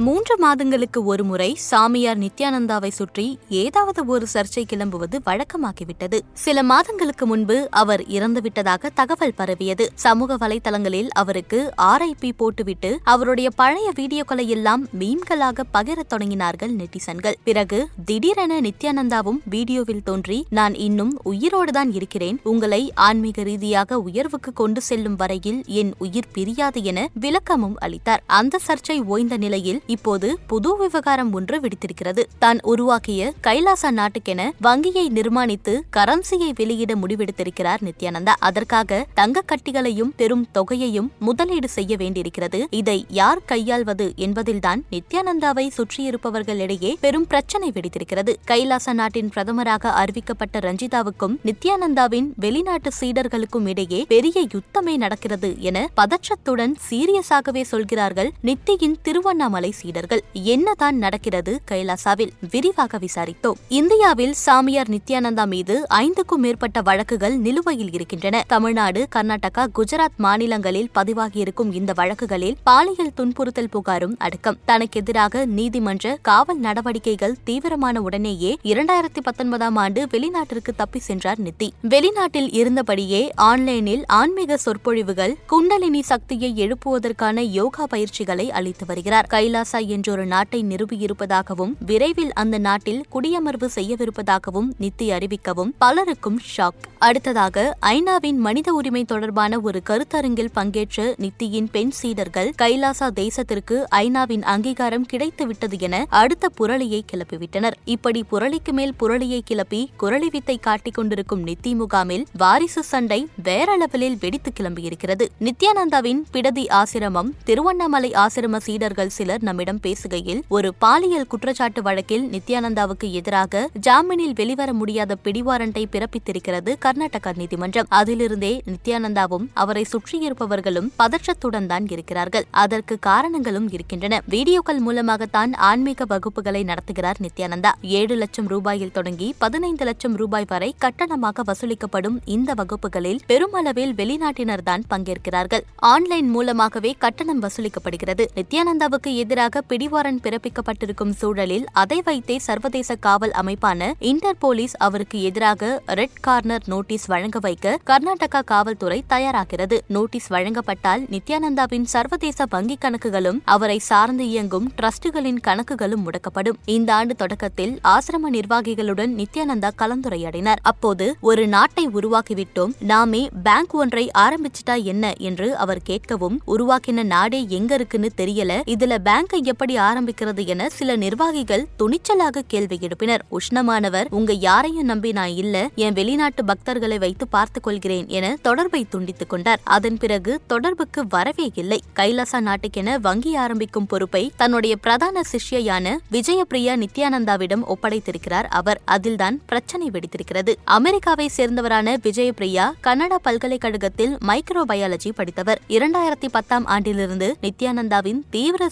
மூன்று மாதங்களுக்கு ஒருமுறை சாமியார் நித்யானந்தாவை சுற்றி ஏதாவது ஒரு சர்ச்சை கிளம்புவது வழக்கமாகிவிட்டது. சில மாதங்களுக்கு முன்பு அவர் இறந்துவிட்டதாக தகவல் பரவியது. சமூக வலைதளங்களில் அவருக்கு ஆர்ஐபி போட்டுவிட்டு அவருடைய பழைய வீடியோக்களை எல்லாம் மீன்களாக பகிரத் தொடங்கினார்கள் நெட்டிசன்கள். பிறகு திடீரென நித்யானந்தாவும் வீடியோவில் தோன்றி நான் இன்னும் உயிரோடுதான் இருக்கிறேன். உங்களை ஆன்மீக ரீதியாக உயர்வுக்கு கொண்டு செல்லும் வரையில் என் உயிர் பிரியாது என விளக்கமும் அளித்தார். அந்த சர்ச்சை ஓய்ந்த நிலையில் இப்போது புது விவகாரம் ஒன்று விடுத்திருக்கிறது. தான் உருவாக்கிய கைலாசா நாட்டுக்கென வங்கியை நிர்மாணித்து கரன்சியை வெளியிட முடிவெடுத்திருக்கிறார் நித்யானந்தா. அதற்காக தங்க கட்டிகளையும் பெரும் தொகையையும் முதலீடு செய்ய வேண்டியிருக்கிறது. இதை யார் கையாள்வது என்பதில்தான் நித்யானந்தாவை சுற்றியிருப்பவர்களிடையே பெரும் பிரச்சனை வெடித்திருக்கிறது. கைலாச நாட்டின் பிரதமராக அறிவிக்கப்பட்ட ரஞ்சிதாவுக்கும் நித்யானந்தாவின் வெளிநாட்டு சீடர்களுக்கும் இடையே பெரிய யுத்தமே நடக்கிறது என பதற்றத்துடன் சீரியஸாகவே சொல்கிறார்கள் நித்தியின் திருவண்ணாமலை சீடர்கள் என்னதான் நடக்கிறது கைலாசாவில் விரிவாக விசாரித்தோம். இந்தியாவில் சாமியார் நித்யானந்தா மீது ஐந்துக்கும் மேற்பட்ட வழக்குகள் நிலுவையில் இருக்கின்றன. தமிழ்நாடு கர்நாடகா குஜராத் மாநிலங்களில் பதிவாகியிருக்கும் இந்த வழக்குகளில் பாலியல் துன்புறுத்தல் புகாரும் அடக்கம். தனக்கு எதிராக நீதிமன்ற காவல் நடவடிக்கைகள் தீவிரமான உடனேயே இரண்டாயிரத்தி பத்தொன்பதாம் ஆண்டு வெளிநாட்டிற்கு தப்பி சென்றார் நித்தி. வெளிநாட்டில் இருந்தபடியே ஆன்லைனில் ஆன்மீக சொற்பொழிவுகள் குண்டலினி சக்தியை எழுப்புவதற்கான யோகா பயிற்சிகளை அளித்து வருகிறார். கைலா என்ற என்றொரு நாட்டை நிறுவியிருப்பதாகவும் விரைவில் அந்த நாட்டில் குடியமர்வு செய்யவிருப்பதாகவும் நித்தி அறிவிக்கவும் பலருக்கும் ஷாக். அடுத்ததாக ஐநாவின் மனித உரிமை தொடர்பான ஒரு கருத்தரங்கில் பங்கேற்ற நித்தியின் பெண் சீடர்கள் கைலாசா தேசத்திற்கு ஐநாவின் அங்கீகாரம் கிடைத்துவிட்டது என அடுத்த புரளியை கிளப்பிவிட்டனர். இப்படி புரளிக்கு மேல் புரளியை கிளப்பி குரளி வித்தை காட்டிக் கொண்டிருக்கும் நித்தி முகாமில் வாரிசு சண்டை வேற லெவலில் வெடித்து கிளம்பியிருக்கிறது. நித்யானந்தாவின் பிடதி ஆசிரமம் திருவண்ணாமலை ஆசிரம சீடர்கள் சிலர் நம்மிடம் பேசுகையில் ஒரு பாலியல் குற்றச்சாட்டு வழக்கில் நித்யானந்தாவுக்கு எதிராக ஜாமீனில் வெளிவர முடியாத பிடிவாரண்டை பிறப்பித்திருக்கிறது கர்நாடக நீதிமன்றம். அதிலிருந்தே நித்யானந்தாவும் அவரை சுற்றியிருப்பவர்களும் பதற்றத்துடன் தான் இருக்கிறார்கள். அதற்கு காரணங்களும் இருக்கின்றன. வீடியோக்கள் மூலமாகத்தான் ஆன்மீக வகுப்புகளை நடத்துகிறார் நித்யானந்தா. ஏழு லட்சம் ரூபாயில் தொடங்கி பதினைந்து லட்சம் ரூபாய் வரை கட்டணமாக வசூலிக்கப்படும் இந்த வகுப்புகளில் பெருமளவில் வெளிநாட்டினர் தான் பங்கேற்கிறார்கள். ஆன்லைன் மூலமாகவே கட்டணம் வசூலிக்கப்படுகிறது. நித்யானந்தாவுக்கு எதிராக பிடிவாரண்ட் பிறப்பிக்கப்பட்டிருக்கும் சூழலில் அதை வைத்தே சர்வதேச காவல் அமைப்பான இன்டர் போலீஸ் அவருக்கு எதிராக ரெட் கார்னர் நோட்டீஸ் வழங்க வைக்க கர்நாடகா காவல்துறை தயாராகிறது. நோட்டீஸ் வழங்கப்பட்டால் நித்யானந்தாவின் சர்வதேச வங்கிக் கணக்குகளும் அவரை சார்ந்து இயங்கும் டிரஸ்டுகளின் கணக்குகளும் முடக்கப்படும். இந்த ஆண்டு தொடக்கத்தில் ஆசிரம நிர்வாகிகளுடன் நித்யானந்தா கலந்துரையாடினார். அப்போது ஒரு நாட்டை உருவாக்கிவிட்டோம் நாமே பேங்க் ஒன்றை ஆரம்பிச்சிட்டா என்ன என்று அவர் கேட்கவும் உருவாக்கின நாடே எங்க இருக்குன்னு தெரியல இதுல பேங்க் எப்படி ஆரம்பிக்கிறது என சில நிர்வாகிகள் துணிச்சலாக கேள்வி எழுப்பினர். உஷ்ணமானவர் உங்க யாரையும் நம்பி நான் இல்ல. என் வெளிநாட்டு பக்தர்களை வைத்து பார்த்துக் கொள்கிறேன் என தொடர்பை துண்டித்துக் கொண்டார். அதன் பிறகு தொடர்புக்கு வரவே இல்லை. கைலாசா நாட்டுக்கென வங்கி ஆரம்பிக்கும் பொறுப்பை தன்னுடைய பிரதான சிஷ்யையான விஜயபிரியா நித்யானந்தாவிடம் ஒப்படைத்திருக்கிறார் அவர். அதில்தான் பிரச்சனை வெடித்திருக்கிறது. அமெரிக்காவை சேர்ந்தவரான விஜயபிரியா கனடா பல்கலைக்கழகத்தில் மைக்ரோ பயாலஜி படித்தவர். இரண்டாயிரத்தி பத்தாம் ஆண்டிலிருந்து நித்யானந்தாவின் தீவிர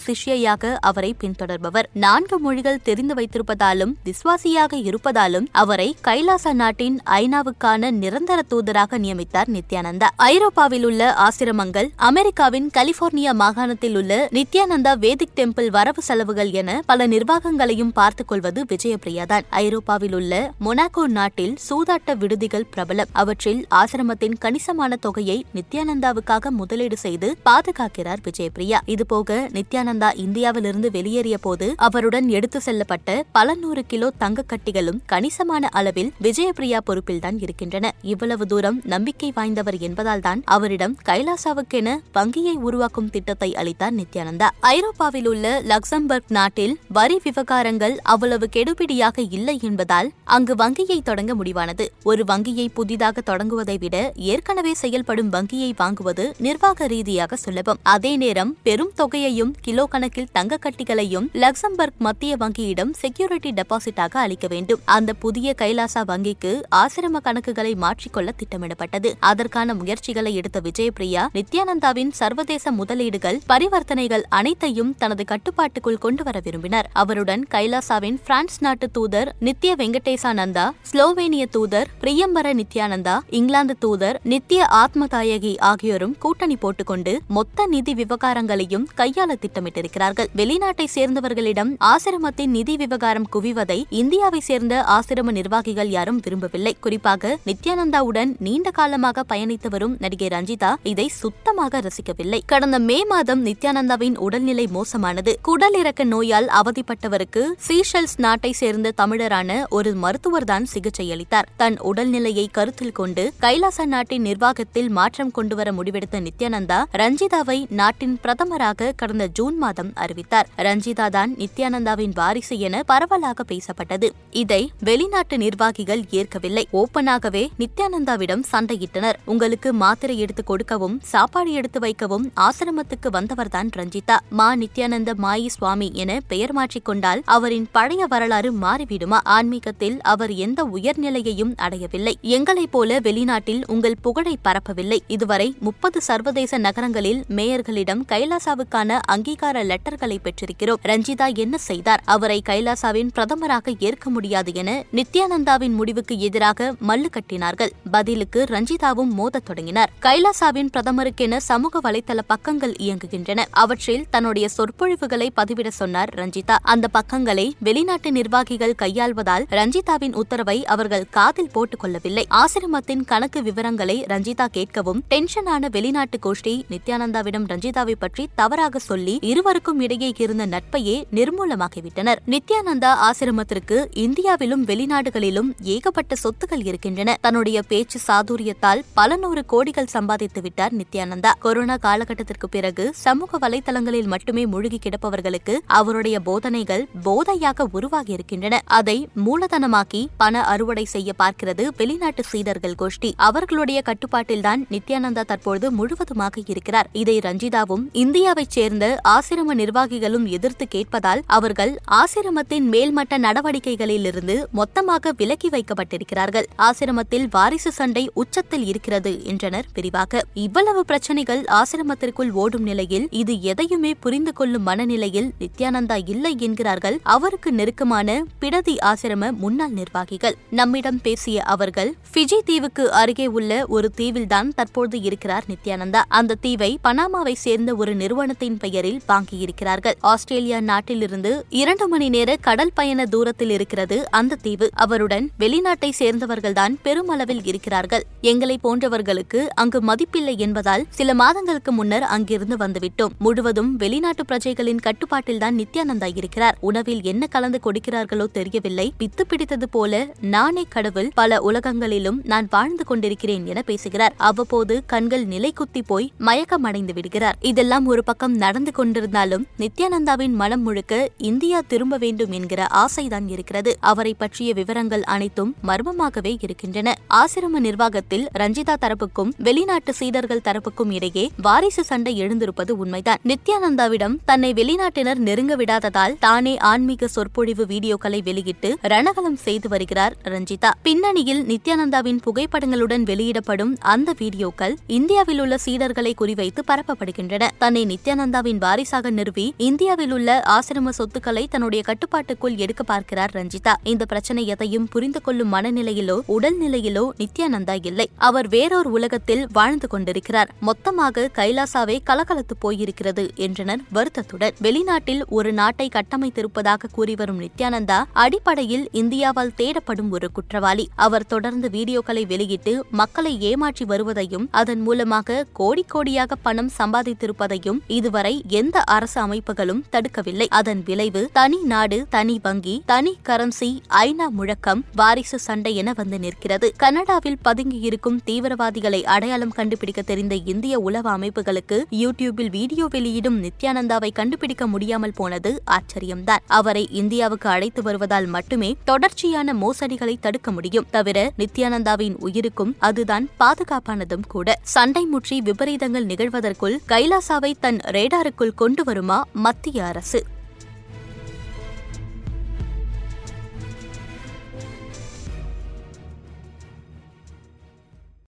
சிஷ்யையாக அவரை பின்தொடர்பவர். நான்கு மொழிகள் தெரிந்து வைத்திருப்பதாலும் விசுவாசியாக இருப்பதாலும் அவரை கைலாச நாட்டின் ஐநாவுக்கான நிரந்தர தூதராக நியமித்தார் நித்யானந்தா. ஐரோப்பாவில் உள்ள ஆசிரமங்கள் அமெரிக்காவின் கலிபோர்னியா மாகாணத்தில் உள்ள நித்யானந்தா வேதிக் டெம்பிள் வரவு செலவுகள் என பல நிர்வாகங்களையும் பார்த்துக் கொள்வது விஜயபிரியா தான். ஐரோப்பாவில் உள்ள மொனாக்கோ நாட்டில் சூதாட்ட விடுதிகள் பிரபலம். அவற்றில் ஆசிரமத்தின் கணிசமான தொகையை நித்யானந்தாவுக்காக முதலீடு செய்து பாதுகாக்கிறார் விஜயபிரியா இதுபோக நித்யானந்தா இந்தியாவிலிருந்து வெளியேறிய போது அவருடன் எடுத்து செல்லப்பட்ட பல நூறு கிலோ தங்க கட்டிகளும் கணிசமான அளவில் விஜயபிரியா பொறுப்பில்தான் இருக்கின்றன. இவ்வளவு தூரம் நம்பிக்கை வாய்ந்தவர் என்பதால்தான் அவரிடம் கைலாசாவுக்கென வங்கியை உருவாக்கும் திட்டத்தை அளித்தார் நித்யானந்தா. ஐரோப்பாவில் உள்ள லக்சம்பர்க் நாட்டில் வரி விவகாரங்கள் அவ்வளவு கெடுபிடியாக இல்லை என்பதால் அங்கு வங்கியை தொடங்க முடிவானது. ஒரு வங்கியை புதிதாக தொடங்குவதை விட ஏற்கனவே செயல்படும் வங்கியை வாங்குவது நிர்வாக ரீதியாக சுலபம். அதே நேரம் பெரும் தொகையையும் கிலோ கணக்கில் தங்க கட்டிகளையும் லக்சம்பர்க் மத்திய வங்கியிடம் செக்யூரிட்டி டெபாசிட்டாக அளிக்க வேண்டும். அந்த புதிய கைலாசா வங்கிக்கு ஆசிரம கணக்குகளை மாற்றிக்கொள்ள திட்டமிடப்பட்டது. அதற்கான முயற்சிகளை எடுத்த விஜயபிரியா நித்யானந்தாவின் சர்வதேச முதலீடுகள் பரிவர்த்தனைகள் அனைத்தையும் தனது கட்டுப்பாட்டுக்குள் கொண்டு வர விரும்பினார். அவருடன் கைலாசாவின் பிரான்ஸ் நாட்டு தூதர் நித்ய வெங்கடேசானந்தா ஸ்லோவேனிய தூதர் பிரியம்பர நித்யானந்தா இங்கிலாந்து தூதர் நித்ய ஆத்மதாயகி ஆகியோரும் கூட்டணி போட்டுக்கொண்டு மொத்த நிதி விவகாரங்களையும் கையாள திட்டமிட்டிருக்கிறார்கள். வெளிநாட்டை சேர்ந்தவர்களிடம் ஆசிரமத்தின் நிதி விவகாரம் குவிவதை இந்தியாவை சேர்ந்த ஆசிரம நிர்வாகிகள் யாரும் விரும்பவில்லை. குறிப்பாக நித்யானந்தாவுடன் நீண்ட காலமாக பயணித்து வரும் நடிகை ரஞ்சிதா இதை சுத்தமாக ரசிக்கவில்லை. கடந்த மே மாதம் நித்யானந்தாவின் உடல்நிலை மோசமானது. குடலிறக்க நோயால் அவதிப்பட்டவருக்கு சீஷெல்ஸ் நாட்டை சேர்ந்த தமிழரான ஒரு மருத்துவர் தான் சிகிச்சை அளித்தார். தன் உடல்நிலையை கருத்தில் கொண்டு கைலாச நாட்டின் நிர்வாகத்தில் மாற்றம் கொண்டுவர முடிவெடுத்த நித்யானந்தா ரஞ்சிதாவை நாட்டின் பிரதமராக கடந்த ஜூன் மாதம் அறிவித்தார். ரஞ்சிதா தான் நித்யானந்தாவின் வாரிசு என பரவலாக பேசப்பட்டது. இதை வெளிநாட்டு நிர்வாகிகள் ஏற்கவில்லை. ஓப்பனாகவே நித்யானந்தாவிடம் சண்டையிட்டனர். உங்களுக்கு மாத்திரை எடுத்து கொடுக்கவும் சாப்பாடு எடுத்து வைக்கவும் ஆசிரமத்துக்கு வந்தவர்தான் ரஞ்சிதா. மா நித்யானந்த மாயி சுவாமி என பெயர் மாற்றிக்கொண்டால் அவரின் பழைய வரலாறு மாறிவிடுமா? ஆன்மீகத்தில் அவர் எந்த உயர்நிலையையும் அடையவில்லை. எங்களைப் போல வெளிநாட்டில் உங்கள் புகழை பரப்பவில்லை. இதுவரை முப்பது சர்வதேச நகரங்களில் மேயர்களிடம் கைலாசாவுக்கான அங்கீகார பட்டர்களை பெற்றிருக்கிறோம். ரஞ்சிதா என்ன செய்தார்? அவரை கைலாசாவின் பிரதமராக ஏற்க முடியாது என நித்யானந்தாவின் முடிவுக்கு எதிராக மல்லு கட்டினார்கள். பதிலுக்கு ரஞ்சிதாவும் மோதத் தொடங்கினார். கைலாசாவின் பிரதமருக்கென சமூக வலைதள பக்கங்கள் இயங்குகின்றன. அவற்றில் தன்னுடைய சொற்பொழிவுகளை பதிவிட சொன்னார் ரஞ்சிதா. அந்த பக்கங்களை வெளிநாட்டு நிர்வாகிகள் கையாள்வதால் ரஞ்சிதாவின் உத்தரவை அவர்கள் காதில் போட்டுக் கொள்ளவில்லை. ஆசிரமத்தின் கணக்கு விவரங்களை ரஞ்சிதா கேட்கவும் டென்ஷனான வெளிநாட்டு கோஷ்டி. நித்யானந்தாவிடம் ரஞ்சிதாவை பற்றி தவறாக சொல்லி இருவருக்கும் இடையே இருந்த நட்பையே நிர்மூலமாக்கிவிட்டனர். நித்யானந்தா ஆசிரமத்திற்கு இந்தியாவிலும் வெளிநாடுகளிலும் ஏகப்பட்ட சொத்துகள் இருக்கின்றன. தன்னுடைய பேச்சு சாதுரியத்தால் பல நூறு கோடிகள் சம்பாதித்து விட்டார் நித்யானந்தா. கொரோனா காலகட்டத்திற்கு பிறகு சமூக வலைதளங்களில் மட்டுமே மூழ்கி கிடப்பவர்களுக்கு அவருடைய போதனைகள் போதையாக உருவாகி இருக்கின்றன. அதை மூலதனமாக்கி பண அறுவடை செய்ய பார்க்கிறது வெளிநாட்டு சீடர்கள் கோஷ்டி. அவர்களுடைய கட்டுப்பாட்டில்தான் நித்யானந்தா தற்பொழுது முழுவதுமாக இருக்கிறார். இதை ரஞ்சிதாவும் இந்தியாவைச் சேர்ந்த ஆசிரம நிர்வாகிகளும் எதிர்த்து கேட்பதால் அவர்கள் ஆசிரமத்தின் மேல்மட்ட நடவடிக்கைகளிலிருந்து மொத்தமாக விலக்கி வைக்கப்பட்டிருக்கிறார்கள். ஆசிரமத்தில் வாரிசு சண்டை உச்சத்தில் இருக்கிறது என்றனர் விரிவாக. இவ்வளவு பிரச்சனைகள் ஆசிரமத்திற்குள் ஓடும் நிலையில் இது எதையுமே புரிந்து கொள்ளும் மனநிலையில் நித்யானந்தா இல்லை என்கிறார்கள். அவருக்கு நெருக்கமான பிடதி ஆசிரம முன்னாள் நிர்வாகிகள். நம்மிடம் பேசிய அவர்கள் ஃபிஜி தீவுக்கு அருகே உள்ள ஒரு தீவில்தான் தற்போது இருக்கிறார் நித்யானந்தா. அந்த தீவை பனாமாவை சேர்ந்த ஒரு நிறுவனத்தின் பெயரில் வாங்கியிருக்கிறார். இருக்கிறார்கள் ஆஸ்திரேலியா நாட்டிலிருந்து இரண்டு மணி நேர கடல் பயண தூரத்தில் இருக்கிறது அந்த தீவு. அவருடன் வெளிநாட்டை சேர்ந்தவர்கள்தான் பெருமளவில் இருக்கிறார்கள். எங்களை போன்றவர்களுக்கு அங்கு மதிப்பில்லை என்பதால் சில மாதங்களுக்கு முன்னர் அங்கிருந்து வந்துவிட்டோம். முழுவதும் வெளிநாட்டு பிரஜைகளின் கட்டுப்பாட்டில்தான் நித்யானந்தா இருக்கிறார். உணவில் என்ன கலந்து கொடுக்கிறார்களோ தெரியவில்லை. பித்து பிடித்தது போல நானே கடவுள் பல உலகங்களிலும் நான் வாழ்ந்து கொண்டிருக்கிறேன் என பேசுகிறார். அவ்வப்போது கண்கள் நிலை குத்தி போய் மயக்கமடைந்து விடுகிறார். இதெல்லாம் ஒரு பக்கம் நடந்து கொண்டிருந்தாலும் நித்யானந்தாவின் மனம் முழுக்க இந்தியா திரும்ப வேண்டும் என்கிற ஆசைதான் இருக்கிறது. அவரை பற்றிய விவரங்கள் அனைத்தும் மர்மமாகவே இருக்கின்றன. ஆசிரம நிர்வாகத்தில் ரஞ்சிதா தரப்புக்கும் வெளிநாட்டு சீடர்கள் தரப்புக்கும் இடையே வாரிசு சண்டை எழுந்திருப்பது உண்மைதான். நித்யானந்தாவிடம் தன்னை வெளிநாட்டினர் நெருங்க விடாததால் தானே ஆன்மீக சொற்பொழிவு வீடியோக்களை வெளியிட்டு ரணகலம் செய்து வருகிறார் ரஞ்சிதா. பின்னணியில் நித்யானந்தாவின் புகைப்படங்களுடன் வெளியிடப்படும் அந்த வீடியோக்கள் இந்தியாவில் உள்ள சீடர்களை குறிவைத்து பரப்பப்படுகின்றன. தன்னை நித்யானந்தாவின் வாரிசாக நிறுவி இந்தியாவில் உள்ள ஆசிரம சொத்துக்களை தன்னுடைய கட்டுப்பாட்டுக்குள் எடுக்க பார்க்கிறார் ரஞ்சிதா. இந்த பிரச்சனை எதையும் புரிந்து கொள்ளும் மனநிலையிலோ உடல்நிலையிலோ நித்யானந்தா இல்லை. அவர் வேறொரு உலகத்தில் வாழ்ந்து கொண்டிருக்கிறார். மொத்தமாக கைலாசாவே கலகலத்து போயிருக்கிறது என்றனர் வருத்தத்துடன். வெளிநாட்டில் ஒரு நாட்டை கட்டமைத்திருப்பதாக கூறி வரும் நித்யானந்தா அடிப்படையில் இந்தியாவால் தேடப்படும் ஒரு குற்றவாளி. அவர் தொடர்ந்து வீடியோக்களை வெளியிட்டு மக்களை ஏமாற்றி வருவதையும் அதன் மூலமாக கோடி கோடியாக பணம் சம்பாதித்திருப்பதையும் இதுவரை எந்த அரசு அமைப்புகளும் தடுக்கவில்லை. அதன் விளைவு தனி நாடு தனி வங்கி தனி கரன்சி ஐநா முழக்கம் வாரிசு சண்டை என வந்து நிற்கிறது. கனடாவில் பதுங்கியிருக்கும் தீவிரவாதிகளை அடையாளம் கண்டுபிடிக்க தெரிந்த இந்திய உளவு அமைப்புகளுக்கு யூடியூபில் வீடியோ வெளியிடும் நித்யானந்தாவை கண்டுபிடிக்க முடியாமல் போனது ஆச்சரியம்தான். அவரை இந்தியாவுக்கு அழைத்து வருவதால் மட்டுமே தொடர்ச்சியான மோசடிகளை தடுக்க முடியும். தவிர நித்யானந்தாவின் உயிருக்கும் அதுதான் பாதுகாப்பானதும் கூட. சண்டை முற்றி விபரீதங்கள் நிகழ்வதற்குள் கைலாசாவை தன் ரேடாருக்குள் கொண்டு வருமா மத்திய அரசு.